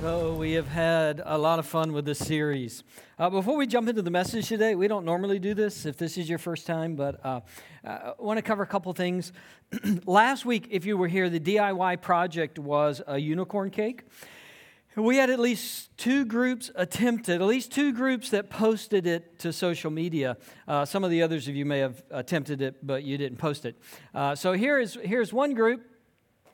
So, we have had a lot of fun with this series. Uh, before we jump into the message today, we don't normally do this if this is your first time, but uh, I want to cover a couple things. Last week, if you were here, the DIY project was a unicorn cake. We had at least two groups attempted, at least two groups that posted it to social media. Uh, some of the others of you may have attempted it, but you didn't post it. Uh, so here is here's one group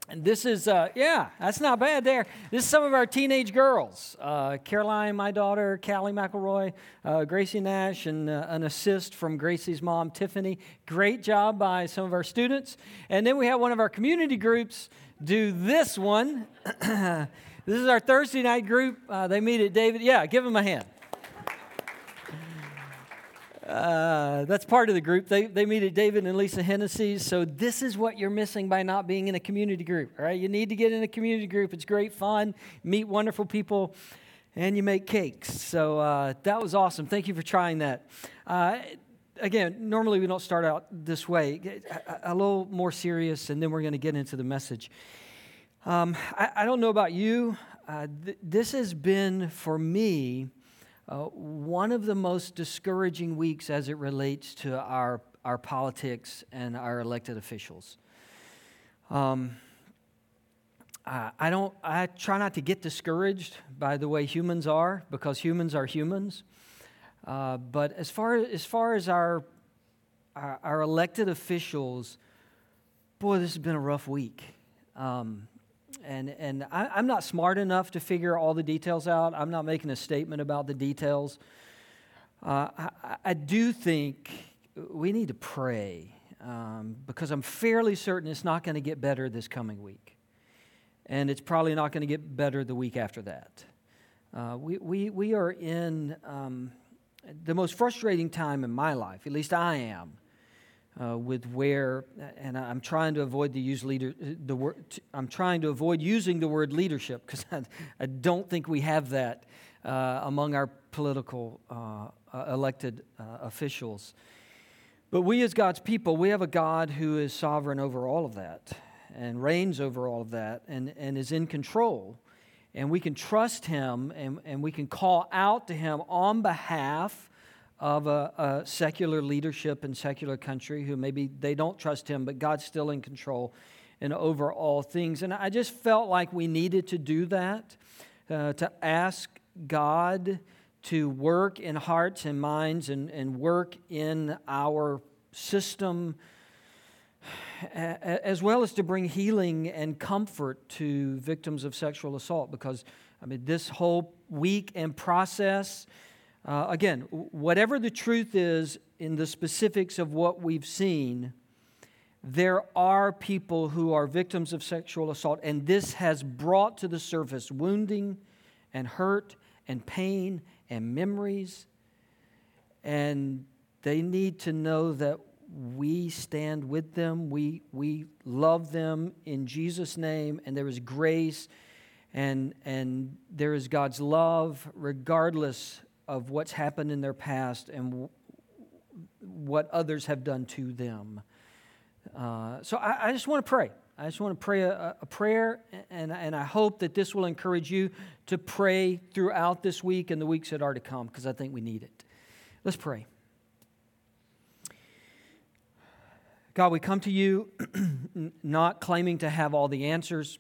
and this is, uh, yeah, that's not bad there. This is some of our teenage girls. Uh, Caroline, my daughter, Callie McElroy, uh, Gracie Nash, and uh, an assist from Gracie's mom, Tiffany. Great job by some of our students. And then we have one of our community groups do this one. this is our Thursday night group. Uh, they meet at David. Yeah, give them a hand. Uh, that's part of the group. They, they meet at David and Lisa Hennessy's. So, this is what you're missing by not being in a community group. right? you need to get in a community group. It's great fun, meet wonderful people, and you make cakes. So, uh, that was awesome. Thank you for trying that. Uh, again, normally we don't start out this way, a, a little more serious, and then we're going to get into the message. Um, I, I, don't know about you. Uh, th- this has been, for me, uh, one of the most discouraging weeks as it relates to our, our politics and our elected officials. Um, I, I don't. I try not to get discouraged by the way humans are because humans are humans. Uh, but as far as far as our, our, our elected officials, boy, this has been a rough week. Um, and, and I, am not smart enough to figure all the details out. I'm not making a statement about the details. Uh, I, I, do think we need to pray um, because I'm fairly certain it's not going to get better this coming week. And it's probably not going to get better the week after that. Uh, we, we, we are in um, the most frustrating time in my life, at least I am uh, with where, and I'm trying to avoid the use leader the word. I'm trying to avoid using the word leadership because I, I, don't think we have that uh, among our political uh, uh, elected uh, officials. But we, as God's people, we have a God who is sovereign over all of that and reigns over all of that and, and is in control. And we can trust Him and, and we can call out to Him on behalf of a, a, secular leadership in secular country who maybe they don't trust him, but God's still in control and over all things. And I just felt like we needed to do that, uh, to ask God to work in hearts and minds and, and work in our system, as well as to bring healing and comfort to victims of sexual assault. Because, I mean, this whole week and process, uh, again, whatever the truth is in the specifics of what we've seen, there are people who are victims of sexual assault, and this has brought to the surface wounding and hurt and pain and memories. And they need to know that we stand with them, we, we love them in Jesus' name, and there is grace and, and there is God's love regardless of what's happened in their past and w- what others have done to them. Uh, so I, I, just want to pray. I just want to pray a, a, prayer, and, and I hope that this will encourage you to pray throughout this week and the weeks that are to come, because I think we need it. Let's pray. God, we come to you not claiming to have all the answers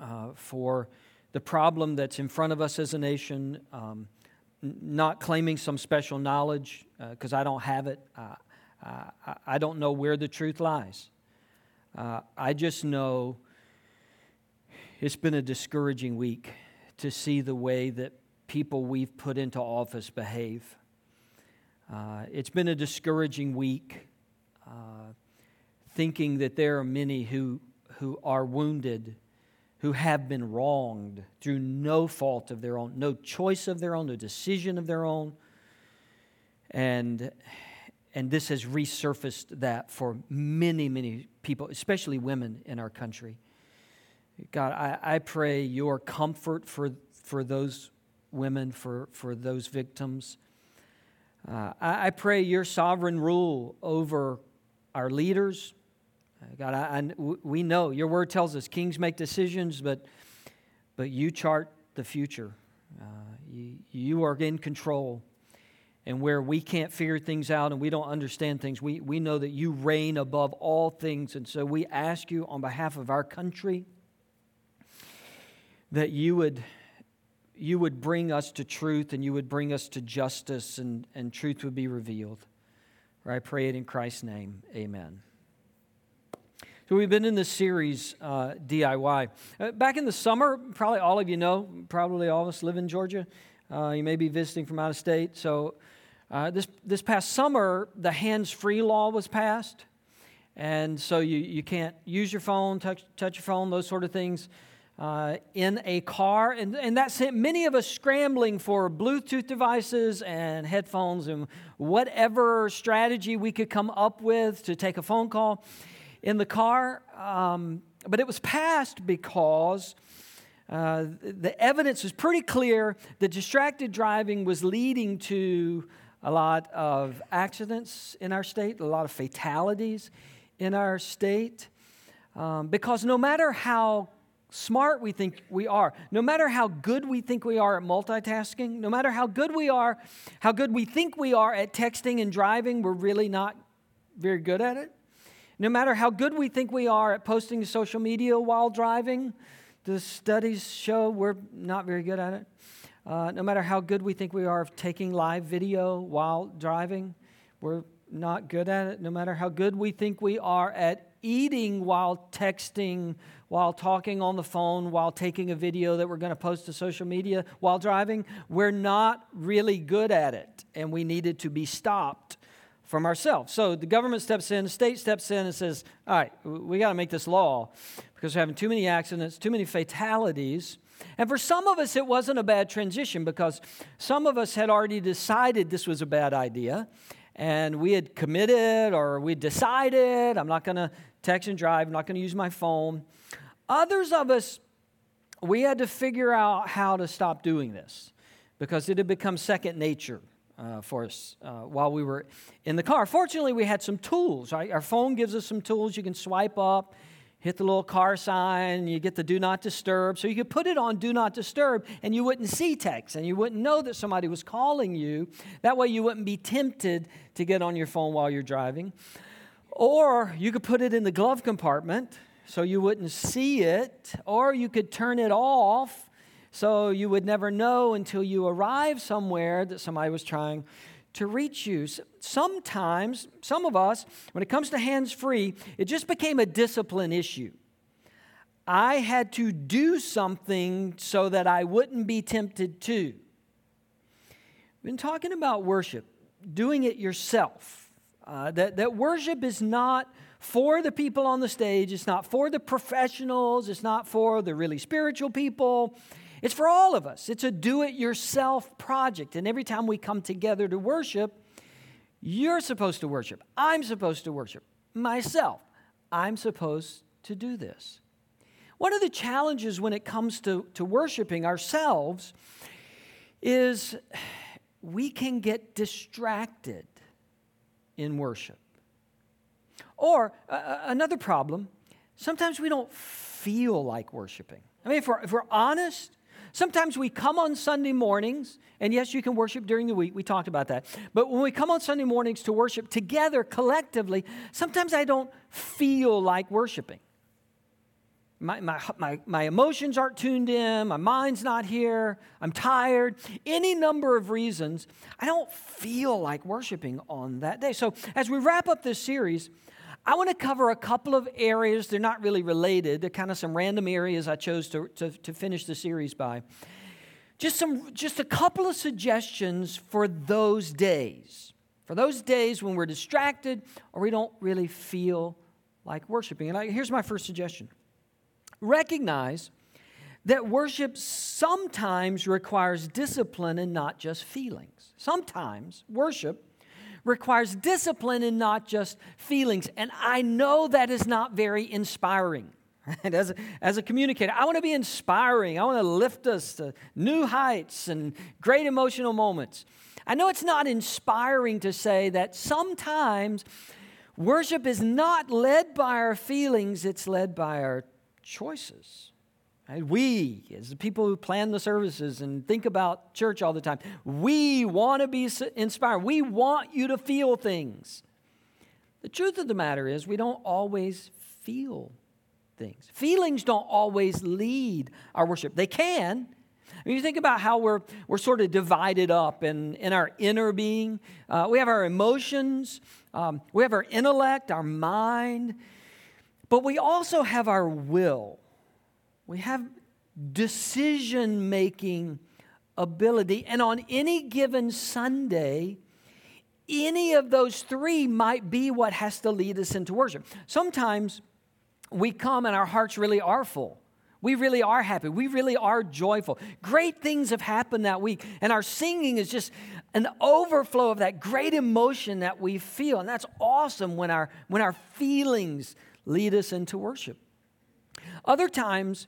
uh, for the problem that's in front of us as a nation. Um, not claiming some special knowledge because uh, I don't have it. I, I don't know where the truth lies. Uh, I just know it's been a discouraging week to see the way that people we've put into office behave. Uh, it's been a discouraging week uh, thinking that there are many who, who are wounded who have been wronged through no fault of their own, no choice of their own, no decision of their own. And, and this has resurfaced that for many, many people, especially women in our country. God, I, I pray your comfort for, for those women, for, for those victims. Uh, I, I pray your sovereign rule over our leaders, God, I, I, we know your word tells us kings make decisions, but, but you chart the future. Uh, you, you are in control. And where we can't figure things out and we don't understand things, we, we know that you reign above all things. And so we ask you on behalf of our country that you would, you would bring us to truth and you would bring us to justice and, and truth would be revealed. I pray it in Christ's name. Amen. So, we've been in this series, uh, DIY. Uh, back in the summer, probably all of you know, probably all of us live in Georgia. Uh, you may be visiting from out of state. So, uh, this, this past summer, the hands free law was passed. And so, you, you can't use your phone, touch, touch your phone, those sort of things. Uh, in a car, and, and that sent many of us scrambling for Bluetooth devices and headphones and whatever strategy we could come up with to take a phone call in the car. Um, but it was passed because uh, the evidence was pretty clear that distracted driving was leading to a lot of accidents in our state, a lot of fatalities in our state. Um, because no matter how smart we think we are, no matter how good we think we are at multitasking, no matter how good we are, how good we think we are at texting and driving, we're really not very good at it. No matter how good we think we are at posting to social media while driving, the studies show we're not very good at it. Uh, no matter how good we think we are of taking live video while driving, we're not good at it. No matter how good we think we are at eating while texting, while talking on the phone, while taking a video that we're going to post to social media while driving, we're not really good at it. And we needed to be stopped from ourselves. So the government steps in, the state steps in and says, all right, we got to make this law because we're having too many accidents, too many fatalities. And for some of us, it wasn't a bad transition because some of us had already decided this was a bad idea and we had committed or we decided I'm not going to text and drive, I'm not going to use my phone. Others of us, we had to figure out how to stop doing this because it had become second nature. Uh, for us uh, while we were in the car. Fortunately, we had some tools. Right? Our phone gives us some tools. You can swipe up, hit the little car sign, you get the do not disturb. So you could put it on do not disturb and you wouldn't see text and you wouldn't know that somebody was calling you. That way you wouldn't be tempted to get on your phone while you're driving. Or you could put it in the glove compartment so you wouldn't see it, or you could turn it off so you would never know until you arrive somewhere that somebody was trying to reach you. Sometimes, some of us, when it comes to hands free, it just became a discipline issue. I had to do something so that I wouldn't be tempted to. We've been talking about worship, doing it yourself. Uh, that, that worship is not for the people on the stage, it's not for the professionals, it's not for the really spiritual people. It's for all of us. It's a do it yourself project. And every time we come together to worship, you're supposed to worship. I'm supposed to worship myself. I'm supposed to do this. One of the challenges when it comes to, to worshiping ourselves is we can get distracted in worship. Or uh, another problem, sometimes we don't feel like worshiping. I mean, if we're, if we're honest, Sometimes we come on Sunday mornings, and yes, you can worship during the week. We talked about that. But when we come on Sunday mornings to worship together collectively, sometimes I don't feel like worshiping. My, my, my, my emotions aren't tuned in, my mind's not here, I'm tired, any number of reasons. I don't feel like worshiping on that day. So, as we wrap up this series, I want to cover a couple of areas. They're not really related. They're kind of some random areas I chose to, to, to finish the series by. Just, some, just a couple of suggestions for those days. For those days when we're distracted or we don't really feel like worshiping. And I, here's my first suggestion recognize that worship sometimes requires discipline and not just feelings. Sometimes worship requires discipline and not just feelings. And I know that is not very inspiring. And as a, as a communicator, I want to be inspiring. I want to lift us to new heights and great emotional moments. I know it's not inspiring to say that sometimes worship is not led by our feelings, it's led by our choices. We, as the people who plan the services and think about church all the time, we want to be inspired. We want you to feel things. The truth of the matter is, we don't always feel things. Feelings don't always lead our worship. They can. I mean, you think about how we're, we're sort of divided up in, in our inner being. Uh, we have our emotions, um, we have our intellect, our mind, but we also have our will. We have decision making ability. And on any given Sunday, any of those three might be what has to lead us into worship. Sometimes we come and our hearts really are full. We really are happy. We really are joyful. Great things have happened that week, and our singing is just an overflow of that great emotion that we feel. And that's awesome when our, when our feelings lead us into worship. Other times,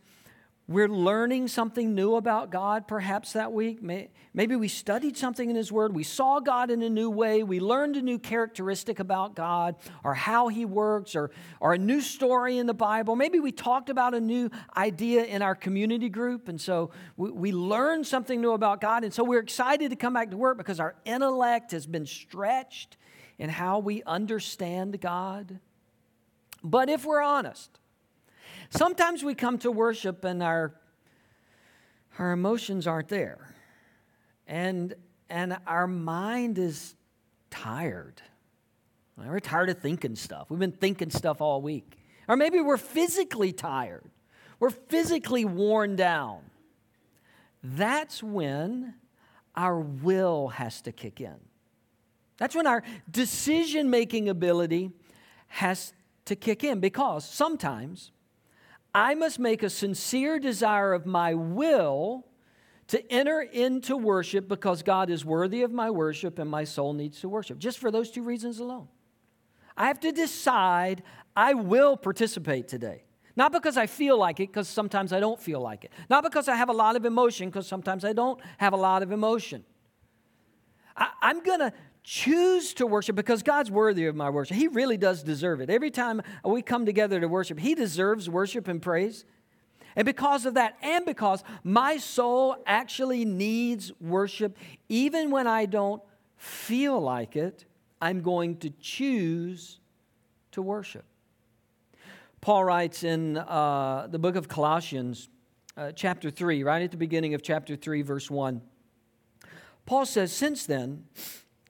we're learning something new about God perhaps that week. Maybe we studied something in His Word. We saw God in a new way. We learned a new characteristic about God or how He works or, or a new story in the Bible. Maybe we talked about a new idea in our community group. And so we, we learned something new about God. And so we're excited to come back to work because our intellect has been stretched in how we understand God. But if we're honest, sometimes we come to worship and our, our emotions aren't there. And, and our mind is tired. We're tired of thinking stuff. We've been thinking stuff all week. Or maybe we're physically tired. We're physically worn down. That's when our will has to kick in. That's when our decision making ability has to kick in because sometimes I must make a sincere desire of my will to enter into worship because God is worthy of my worship and my soul needs to worship. Just for those two reasons alone. I have to decide I will participate today. Not because I feel like it, because sometimes I don't feel like it. Not because I have a lot of emotion, because sometimes I don't have a lot of emotion. I, am going to choose to worship because God's worthy of my worship. He really does deserve it. Every time we come together to worship, He deserves worship and praise. And because of that, and because my soul actually needs worship, even when I don't feel like it, I'm going to choose to worship. Paul writes in uh, the book of Colossians, uh, chapter 3, right at the beginning of chapter 3, verse 1. Paul says, Since then,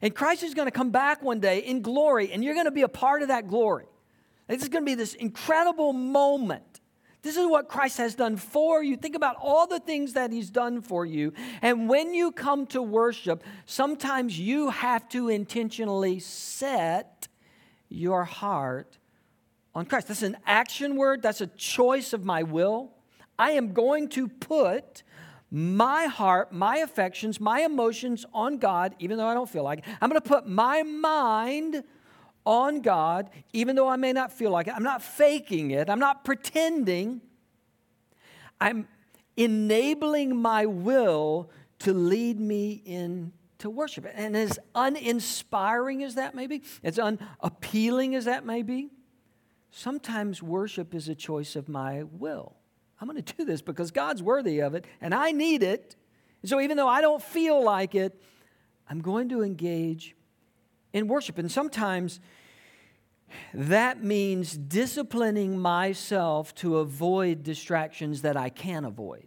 and Christ is going to come back one day in glory, and you're going to be a part of that glory. This is going to be this incredible moment. This is what Christ has done for you. Think about all the things that He's done for you. And when you come to worship, sometimes you have to intentionally set your heart on Christ. That's an action word, that's a choice of my will. I am going to put my heart, my affections, my emotions on God, even though I don't feel like it. I'm going to put my mind on God, even though I may not feel like it. I'm not faking it, I'm not pretending. I'm enabling my will to lead me into worship. And as uninspiring as that may be, as unappealing as that may be, sometimes worship is a choice of my will. I'm going to do this because God's worthy of it and I need it. And so even though I don't feel like it, I'm going to engage in worship. And sometimes that means disciplining myself to avoid distractions that I can avoid.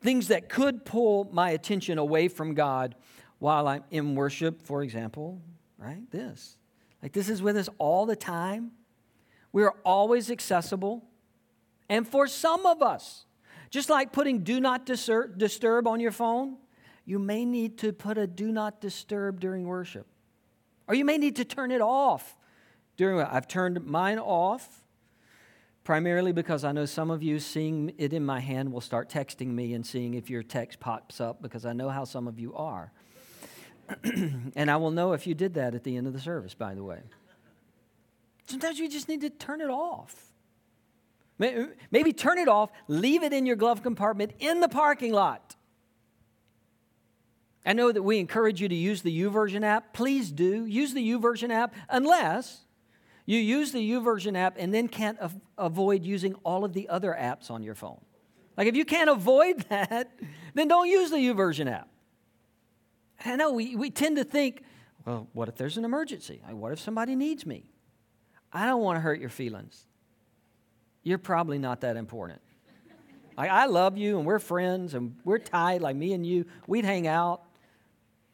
Things that could pull my attention away from God while I'm in worship, for example, right? This. Like this is with us all the time. We're always accessible. And for some of us, just like putting do not disturb on your phone, you may need to put a do not disturb during worship. Or you may need to turn it off during I've turned mine off primarily because I know some of you seeing it in my hand will start texting me and seeing if your text pops up because I know how some of you are. and I will know if you did that at the end of the service, by the way. Sometimes you just need to turn it off. Maybe turn it off, leave it in your glove compartment in the parking lot. I know that we encourage you to use the YouVersion app. Please do. Use the YouVersion app unless you use the YouVersion app and then can't av- avoid using all of the other apps on your phone. Like if you can't avoid that, then don't use the YouVersion app. I know we, we tend to think, well, what if there's an emergency? What if somebody needs me? I don't want to hurt your feelings. You're probably not that important. I love you and we're friends and we're tight, like me and you. We'd hang out.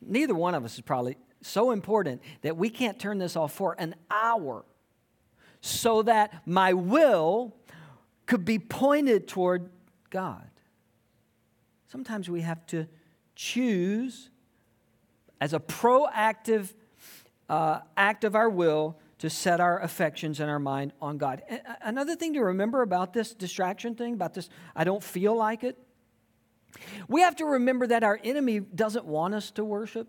Neither one of us is probably so important that we can't turn this off for an hour so that my will could be pointed toward God. Sometimes we have to choose as a proactive uh, act of our will to set our affections and our mind on God. Another thing to remember about this distraction thing, about this, I don't feel like it, we have to remember that our enemy doesn't want us to worship.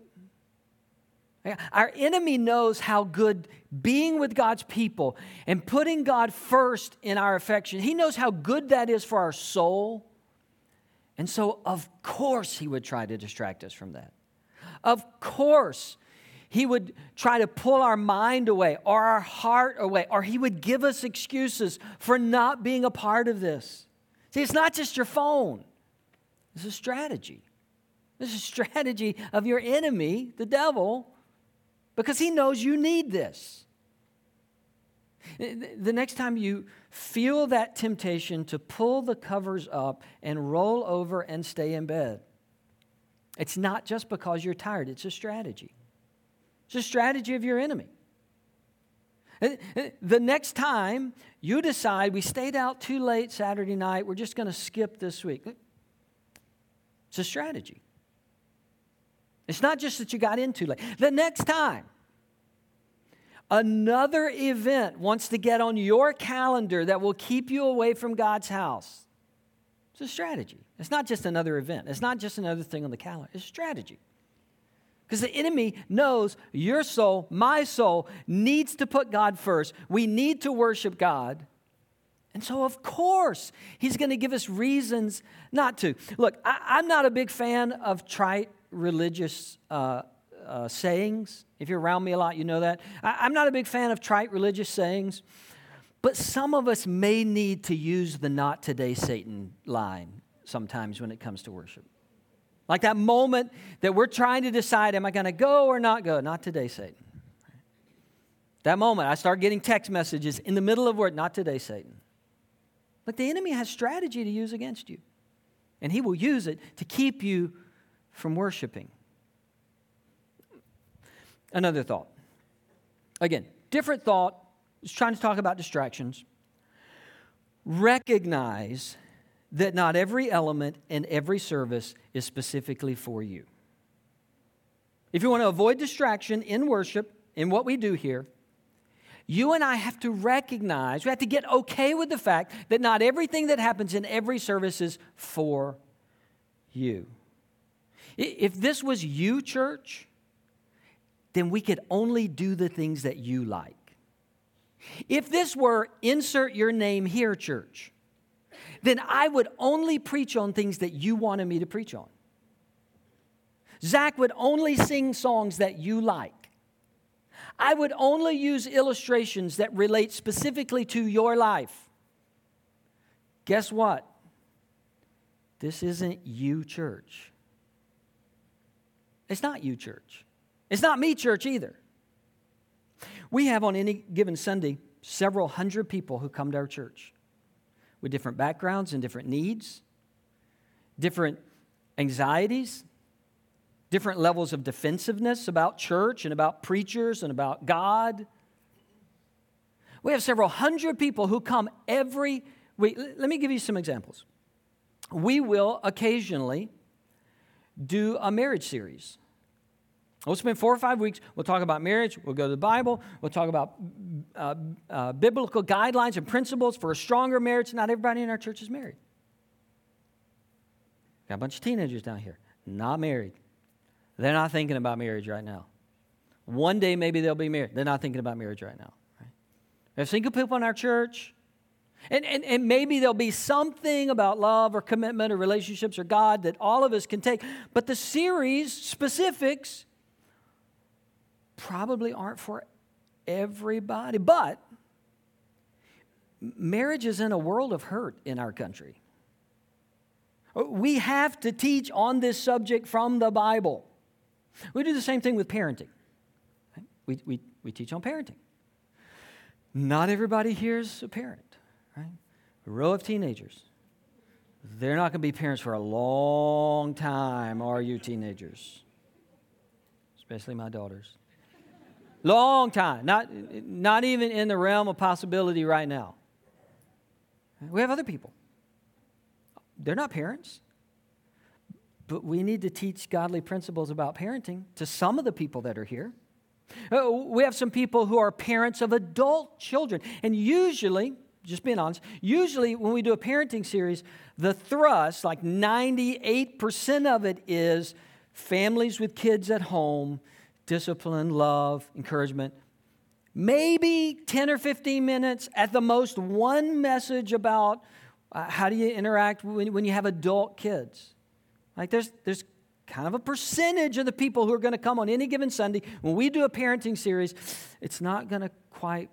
Our enemy knows how good being with God's people and putting God first in our affection, he knows how good that is for our soul. And so, of course, he would try to distract us from that. Of course, he would try to pull our mind away or our heart away, or he would give us excuses for not being a part of this. See, it's not just your phone, it's a strategy. This is a strategy of your enemy, the devil, because he knows you need this. The next time you feel that temptation to pull the covers up and roll over and stay in bed, it's not just because you're tired, it's a strategy. It's a strategy of your enemy. Uh, uh, the next time you decide we stayed out too late Saturday night, we're just going to skip this week. Mm. It's a strategy. It's not just that you got in too late. The next time another event wants to get on your calendar that will keep you away from God's house, it's a strategy. It's not just another event, it's not just another thing on the calendar, it's a strategy. Because the enemy knows your soul, my soul, needs to put God first. We need to worship God. And so, of course, he's going to give us reasons not to. Look, I, am not a big fan of trite religious uh, uh, sayings. If you're around me a lot, you know that. I, I'm not a big fan of trite religious sayings. But some of us may need to use the not today, Satan line sometimes when it comes to worship. Like that moment that we're trying to decide, am I going to go or not go? Not today, Satan. That moment, I start getting text messages in the middle of work, not today, Satan. But the enemy has strategy to use against you, and he will use it to keep you from worshiping. Another thought. Again, different thought. Is trying to talk about distractions. Recognize that not every element in every service is specifically for you. If you want to avoid distraction in worship, in what we do here, you and I have to recognize, we have to get okay with the fact that not everything that happens in every service is for you. If this was you, church, then we could only do the things that you like. If this were insert your name here, church, then I would only preach on things that you wanted me to preach on. Zach would only sing songs that you like. I would only use illustrations that relate specifically to your life. Guess what? This isn't you, church. It's not you, church. It's not me, church, either. We have on any given Sunday several hundred people who come to our church with different backgrounds and different needs, different anxieties, different levels of defensiveness about church and about preachers and about God. We have several hundred people who come every week. Let me give you some examples. We will occasionally do a marriage series. We'll spend four or five weeks. We'll talk about marriage. We'll go to the Bible. We'll talk about uh, uh, biblical guidelines and principles for a stronger marriage. Not everybody in our church is married. Got a bunch of teenagers down here, not married. They're not thinking about marriage right now. One day maybe they'll be married. They're not thinking about marriage right now. Right? We have single people in our church. And, and, and maybe there'll be something about love or commitment or relationships or God that all of us can take. But the series specifics probably aren't for everybody. But marriage is in a world of hurt in our country. We have to teach on this subject from the Bible. We do the same thing with parenting. We, we, we teach on parenting. Not everybody here is a parent, right? A row of teenagers. They're not going to be parents for a long time, are you, teenagers? Especially my daughters. Long time. Not, not even in the realm of possibility right now. We have other people. They're not parents. But we need to teach godly principles about parenting to some of the people that are here. Uh, we have some people who are parents of adult children. And usually, just being honest, usually when we do a parenting series, the thrust, like 98% of it is families with kids at home, discipline, love, encouragement. Maybe 10 or 15 minutes, at the most, one message about uh, how do you interact when, when you have adult kids. Like there's, there's kind of a percentage of the people who are going to come on any given Sunday. When we do a parenting series, it's not going to quite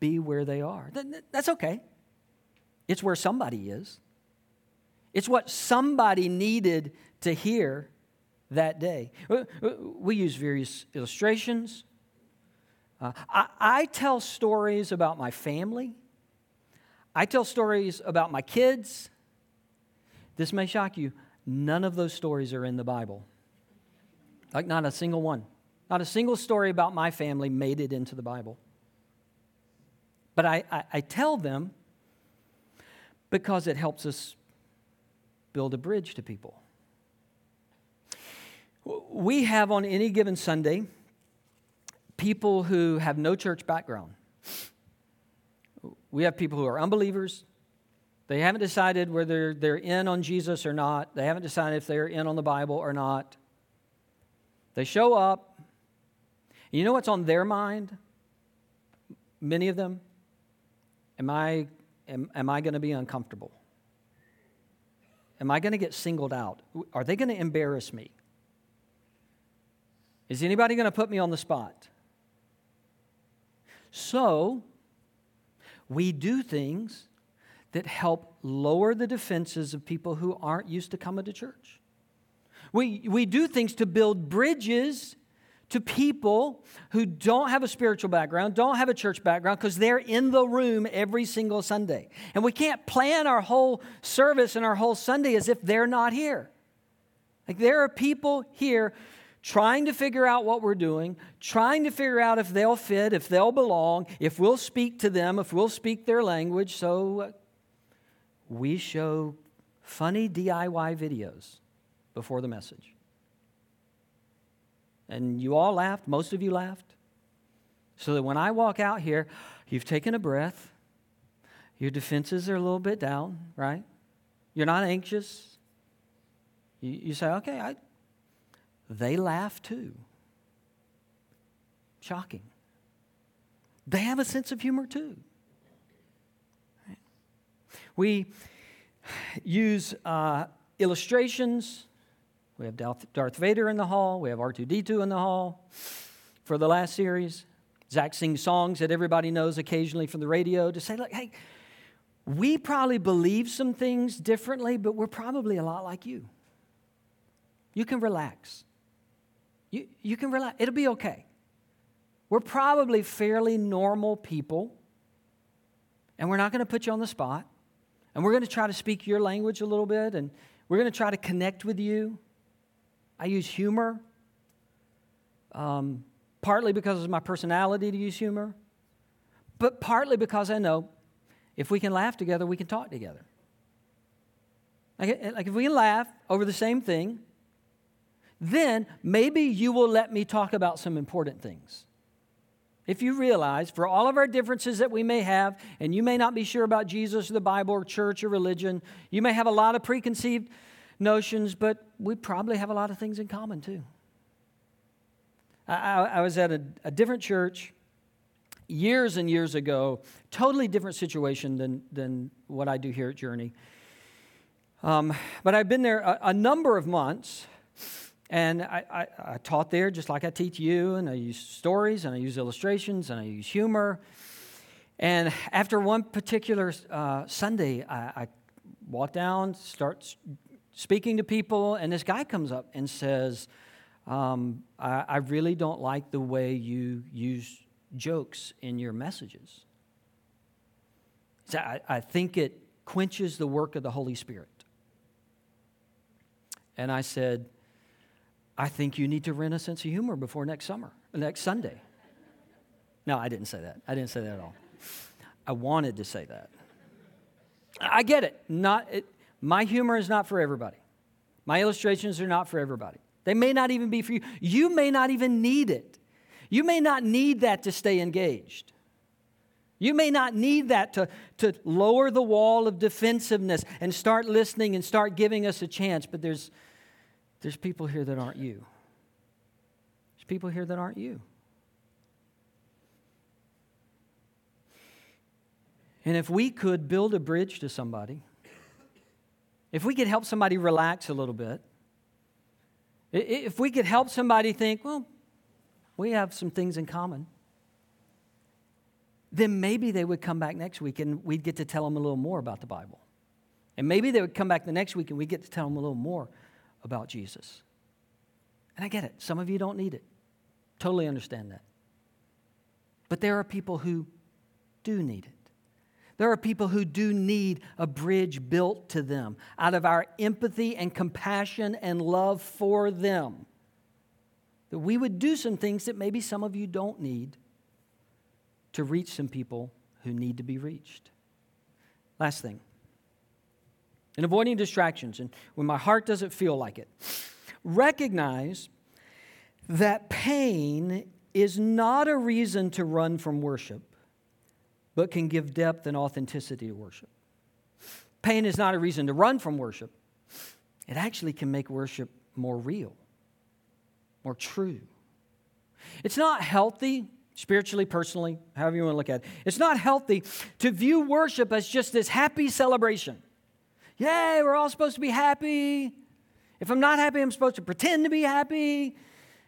be where they are. That's okay. It's where somebody is. It's what somebody needed to hear that day. We use various illustrations. Uh, I, I tell stories about my family. I tell stories about my kids. This may shock you. None of those stories are in the Bible. Like, not a single one. Not a single story about my family made it into the Bible. But I, I, I tell them because it helps us build a bridge to people. We have on any given Sunday people who have no church background. We have people who are unbelievers, they haven't decided whether they're in on Jesus or not. They haven't decided if they're in on the Bible or not. They show up. You know what's on their mind? Many of them? Am I, am, am I going to be uncomfortable? Am I going to get singled out? Are they going to embarrass me? Is anybody going to put me on the spot? So, we do things that help lower the defenses of people who aren't used to coming to church. We, we do things to build bridges to people who don't have a spiritual background, don't have a church background, because they're in the room every single Sunday. And we can't plan our whole service and our whole Sunday as if they're not here. Like there are people here trying to figure out what we're doing, trying to figure out if they'll fit, if they'll belong, if we'll speak to them, if we'll speak their language. So uh, we show funny DIY videos before the message. And you all laughed, most of you laughed. So that when I walk out here, you've taken a breath, your defenses are a little bit down, right? You're not anxious. You, you say, okay, I, they laugh too. Shocking. They have a sense of humor too. We use uh, illustrations. We have Darth Vader in the hall. We have R2D2 in the hall for the last series. Zach sings songs that everybody knows occasionally from the radio to say, like, hey, we probably believe some things differently, but we're probably a lot like you. You can relax. You, you can relax. It'll be okay. We're probably fairly normal people, and we're not going to put you on the spot. And we're going to try to speak your language a little bit, and we're going to try to connect with you. I use humor, um, partly because of my personality to use humor, but partly because I know if we can laugh together, we can talk together. Like, like if we can laugh over the same thing, then maybe you will let me talk about some important things. If you realize, for all of our differences that we may have, and you may not be sure about Jesus or the Bible or church or religion, you may have a lot of preconceived notions, but we probably have a lot of things in common too. I, I, I was at a, a different church years and years ago, totally different situation than, than what I do here at Journey. Um, but I've been there a, a number of months, and I, I, I, taught there just like I teach you, and I use stories, and I use illustrations, and I use humor. And after one particular uh, Sunday, I, I walk down, start speaking to people, and this guy comes up and says, um, I, I really don't like the way you use jokes in your messages. So I, I think it quenches the work of the Holy Spirit. And I said, I think you need to rent a sense of humor before next summer, next Sunday. No, I didn't say that. I didn't say that at all. I wanted to say that. I get it. Not it, my humor is not for everybody. My illustrations are not for everybody. They may not even be for you. You may not even need it. You may not need that to stay engaged. You may not need that to, to lower the wall of defensiveness and start listening and start giving us a chance, but there's, there's people here that aren't you. There's people here that aren't you. And if we could build a bridge to somebody, if we could help somebody relax a little bit, if we could help somebody think, well, we have some things in common, then maybe they would come back next week and we'd get to tell them a little more about the Bible. And maybe they would come back the next week and we get to tell them a little more about Jesus. And I get it. Some of you don't need it. Totally understand that. But there are people who do need it. There are people who do need a bridge built to them out of our empathy and compassion and love for them. That we would do some things that maybe some of you don't need to reach some people who need to be reached. Last thing. In avoiding distractions, and when my heart doesn't feel like it, recognize that pain is not a reason to run from worship, but can give depth and authenticity to worship. Pain is not a reason to run from worship, it actually can make worship more real more true. It's not healthy, spiritually, personally, however you want to look at it. It's not healthy to view worship as just this happy celebration. Yay, we're all supposed to be happy. If I'm not happy, I'm supposed to pretend to be happy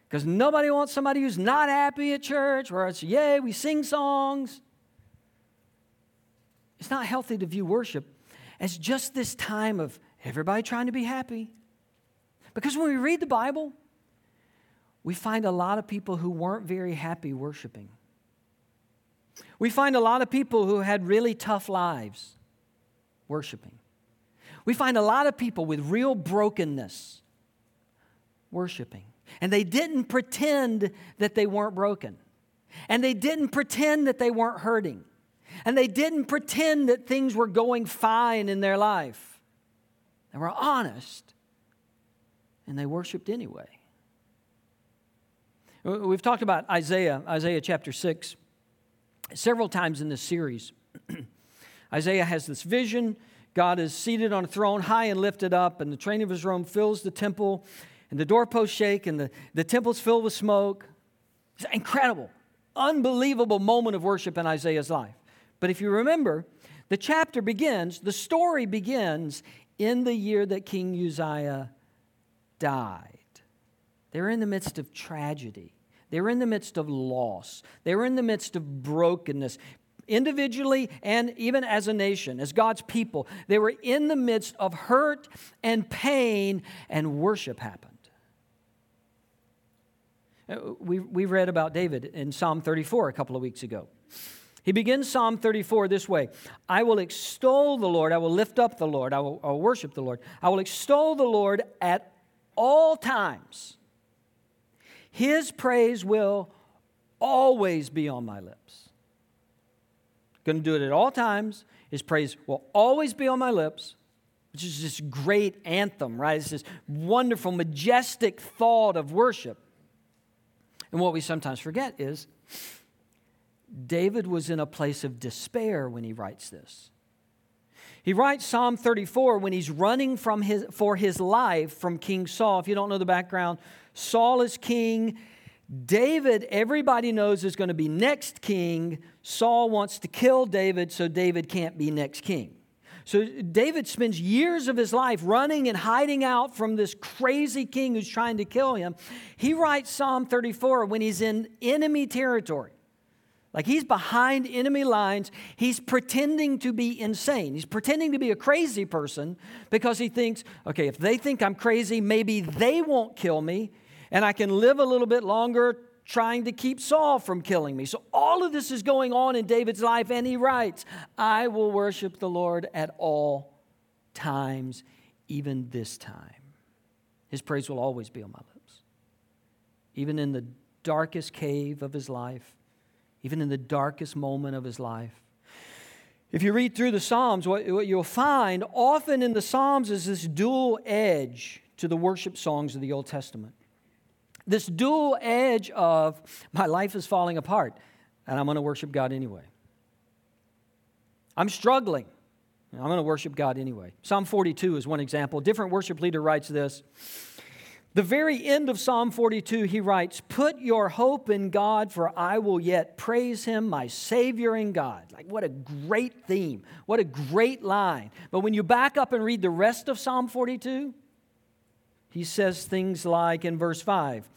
because nobody wants somebody who's not happy at church, where it's, yay, we sing songs. It's not healthy to view worship as just this time of everybody trying to be happy. Because when we read the Bible, we find a lot of people who weren't very happy worshiping. We find a lot of people who had really tough lives worshiping. We find a lot of people with real brokenness worshiping. And they didn't pretend that they weren't broken. And they didn't pretend that they weren't hurting. And they didn't pretend that things were going fine in their life. They were honest. And they worshiped anyway. We've talked about Isaiah, Isaiah chapter 6, several times in this series. Isaiah has this vision. God is seated on a throne, high and lifted up, and the train of his robe fills the temple, and the doorposts shake, and the, the temple's filled with smoke. It's an incredible, unbelievable moment of worship in Isaiah's life. But if you remember, the chapter begins, the story begins in the year that King Uzziah died. They were in the midst of tragedy. They were in the midst of loss. They were in the midst of brokenness, individually and even as a nation, as God's people. They were in the midst of hurt and pain, and worship happened. Uh, we, we read about David in Psalm 34 a couple of weeks ago. He begins Psalm 34 this way I will extol the Lord, I will lift up the Lord, I will, I will worship the Lord, I will extol the Lord at all times. His praise will always be on my lips. Going to do it at all times. His praise will always be on my lips. It's is this great anthem, right? It's this wonderful, majestic thought of worship. And what we sometimes forget is David was in a place of despair when he writes this. He writes Psalm 34 when he's running from his, for his life from King Saul. If you don't know the background, Saul is king. David, everybody knows, is going to be next king. Saul wants to kill David, so David can't be next king. So David spends years of his life running and hiding out from this crazy king who's trying to kill him. He writes Psalm 34 when he's in enemy territory. Like he's behind enemy lines. He's pretending to be insane. He's pretending to be a crazy person because he thinks, okay, if they think I'm crazy, maybe they won't kill me and I can live a little bit longer trying to keep Saul from killing me. So all of this is going on in David's life, and he writes, I will worship the Lord at all times, even this time. His praise will always be on my lips. Even in the darkest cave of his life, even in the darkest moment of his life. If you read through the Psalms, what, what, you'll find often in the Psalms is this dual edge to the worship songs of the Old Testament. This dual edge of my life is falling apart and I'm going to worship God anyway. I'm struggling. I'm going to worship God anyway. Psalm 42 is one example. Different worship leader writes this. The very end of Psalm 42, he writes, Put your hope in God, for I will yet praise him, my Savior and God. Like, what a great theme. What a great line. But when you back up and read the rest of Psalm 42, he says things like in verse 5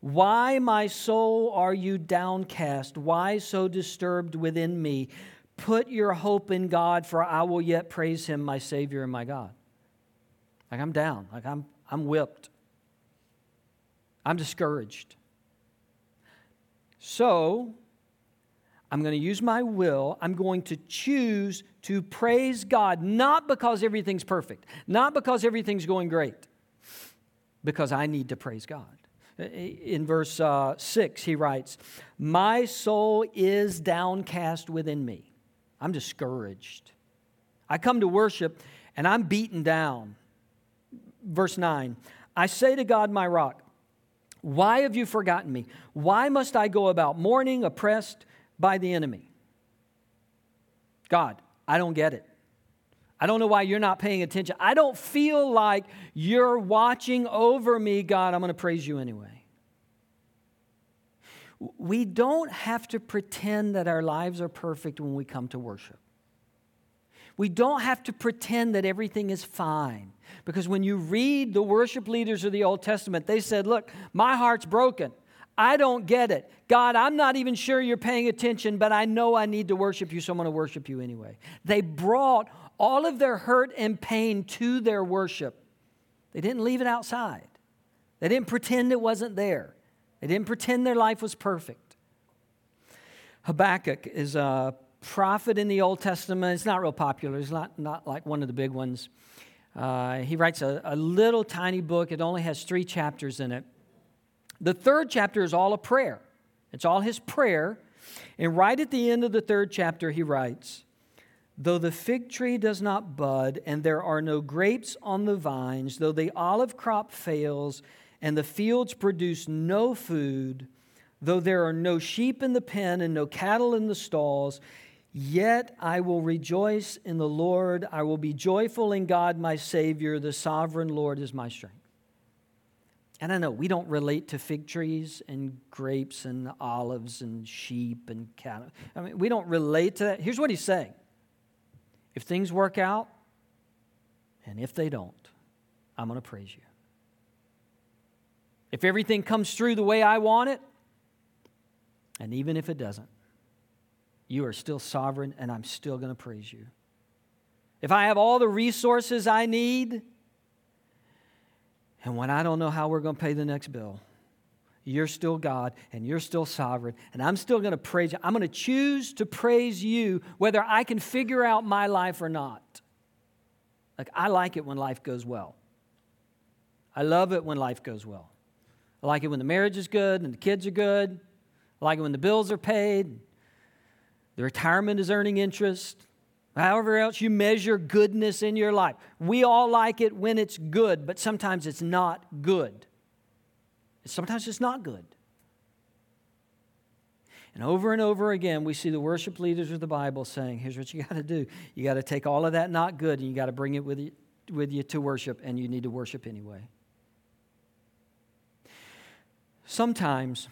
Why, my soul, are you downcast? Why so disturbed within me? Put your hope in God, for I will yet praise him, my Savior and my God. Like, I'm down. Like, I'm, I'm whipped. I'm discouraged. So, I'm going to use my will. I'm going to choose to praise God, not because everything's perfect, not because everything's going great, because I need to praise God. In verse uh, 6, he writes, My soul is downcast within me. I'm discouraged. I come to worship and I'm beaten down. Verse 9, I say to God, my rock, why have you forgotten me? Why must I go about mourning, oppressed by the enemy? God, I don't get it. I don't know why you're not paying attention. I don't feel like you're watching over me, God. I'm going to praise you anyway. We don't have to pretend that our lives are perfect when we come to worship. We don't have to pretend that everything is fine. Because when you read the worship leaders of the Old Testament, they said, Look, my heart's broken. I don't get it. God, I'm not even sure you're paying attention, but I know I need to worship you, so I'm going to worship you anyway. They brought all of their hurt and pain to their worship. They didn't leave it outside, they didn't pretend it wasn't there, they didn't pretend their life was perfect. Habakkuk is a prophet in the Old Testament. It's not real popular, it's not, not like one of the big ones. Uh, he writes a, a little tiny book, it only has three chapters in it. The third chapter is all a prayer, it's all his prayer. And right at the end of the third chapter, he writes, Though the fig tree does not bud, and there are no grapes on the vines, though the olive crop fails, and the fields produce no food, though there are no sheep in the pen and no cattle in the stalls, Yet I will rejoice in the Lord. I will be joyful in God, my Savior. The sovereign Lord is my strength. And I know we don't relate to fig trees and grapes and olives and sheep and cattle. I mean, we don't relate to that. Here's what he's saying if things work out, and if they don't, I'm going to praise you. If everything comes through the way I want it, and even if it doesn't, you are still sovereign, and I'm still going to praise you. If I have all the resources I need, and when I don't know how we're going to pay the next bill, you're still God and you're still sovereign, and I'm still going to praise you. I'm going to choose to praise you whether I can figure out my life or not. Like, I like it when life goes well. I love it when life goes well. I like it when the marriage is good and the kids are good. I like it when the bills are paid the retirement is earning interest. However, else you measure goodness in your life. We all like it when it's good, but sometimes it's not good. Sometimes it's not good. And over and over again, we see the worship leaders of the Bible saying, here's what you got to do. You got to take all of that not good and you got to bring it with you, with you to worship, and you need to worship anyway. Sometimes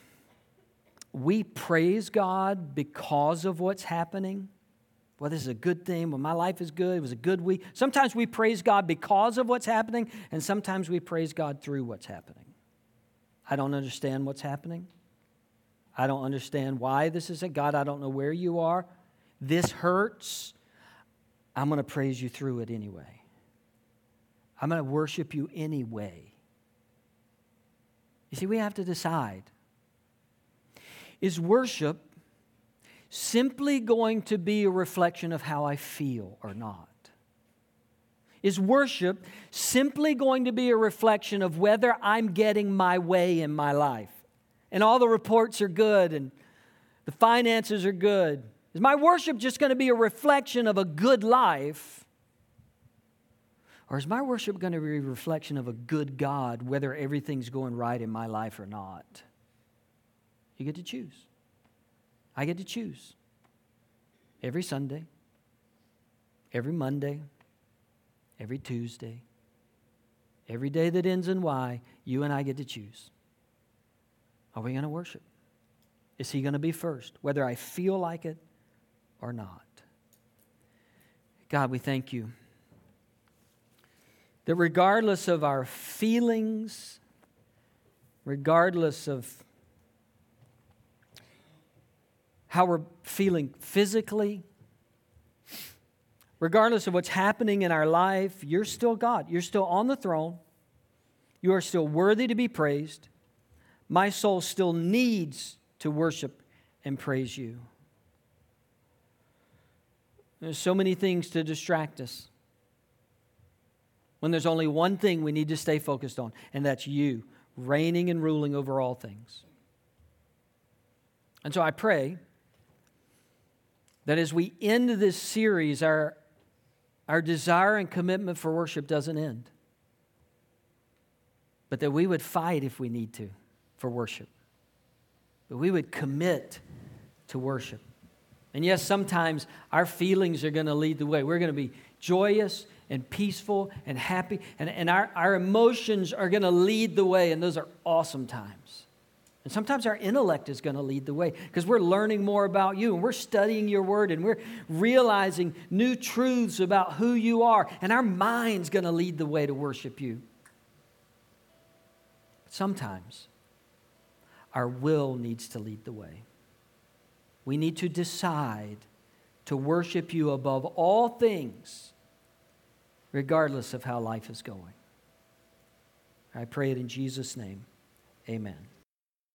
we praise God because of what's happening. Well, this is a good thing. Well, my life is good. It was a good week. Sometimes we praise God because of what's happening, and sometimes we praise God through what's happening. I don't understand what's happening. I don't understand why this is a God. I don't know where you are. This hurts. I'm going to praise you through it anyway. I'm going to worship you anyway. You see, we have to decide is worship simply going to be a reflection of how I feel or not? Is worship simply going to be a reflection of whether I'm getting my way in my life? And all the reports are good and the finances are good. Is my worship just going to be a reflection of a good life? Or is my worship going to be a reflection of a good God, whether everything's going right in my life or not? You get to choose. I get to choose. Every Sunday, every Monday, every Tuesday, every day that ends in Y, you and I get to choose. Are we going to worship? Is He going to be first, whether I feel like it or not? God, we thank you that regardless of our feelings, regardless of how we're feeling physically, regardless of what's happening in our life, you're still God. You're still on the throne. You are still worthy to be praised. My soul still needs to worship and praise you. There's so many things to distract us when there's only one thing we need to stay focused on, and that's you reigning and ruling over all things. And so I pray that as we end this series, our, our desire and commitment for worship doesn't end, but that we would fight if we need to for worship, that we would commit to worship. And yes, sometimes our feelings are going to lead the way. We're going to be joyous and peaceful and happy, and, and our, our emotions are going to lead the way, and those are awesome times. And sometimes our intellect is going to lead the way because we're learning more about you and we're studying your word and we're realizing new truths about who you are, and our mind's going to lead the way to worship you. Sometimes our will needs to lead the way. We need to decide to worship you above all things regardless of how life is going. I pray it in Jesus' name. Amen.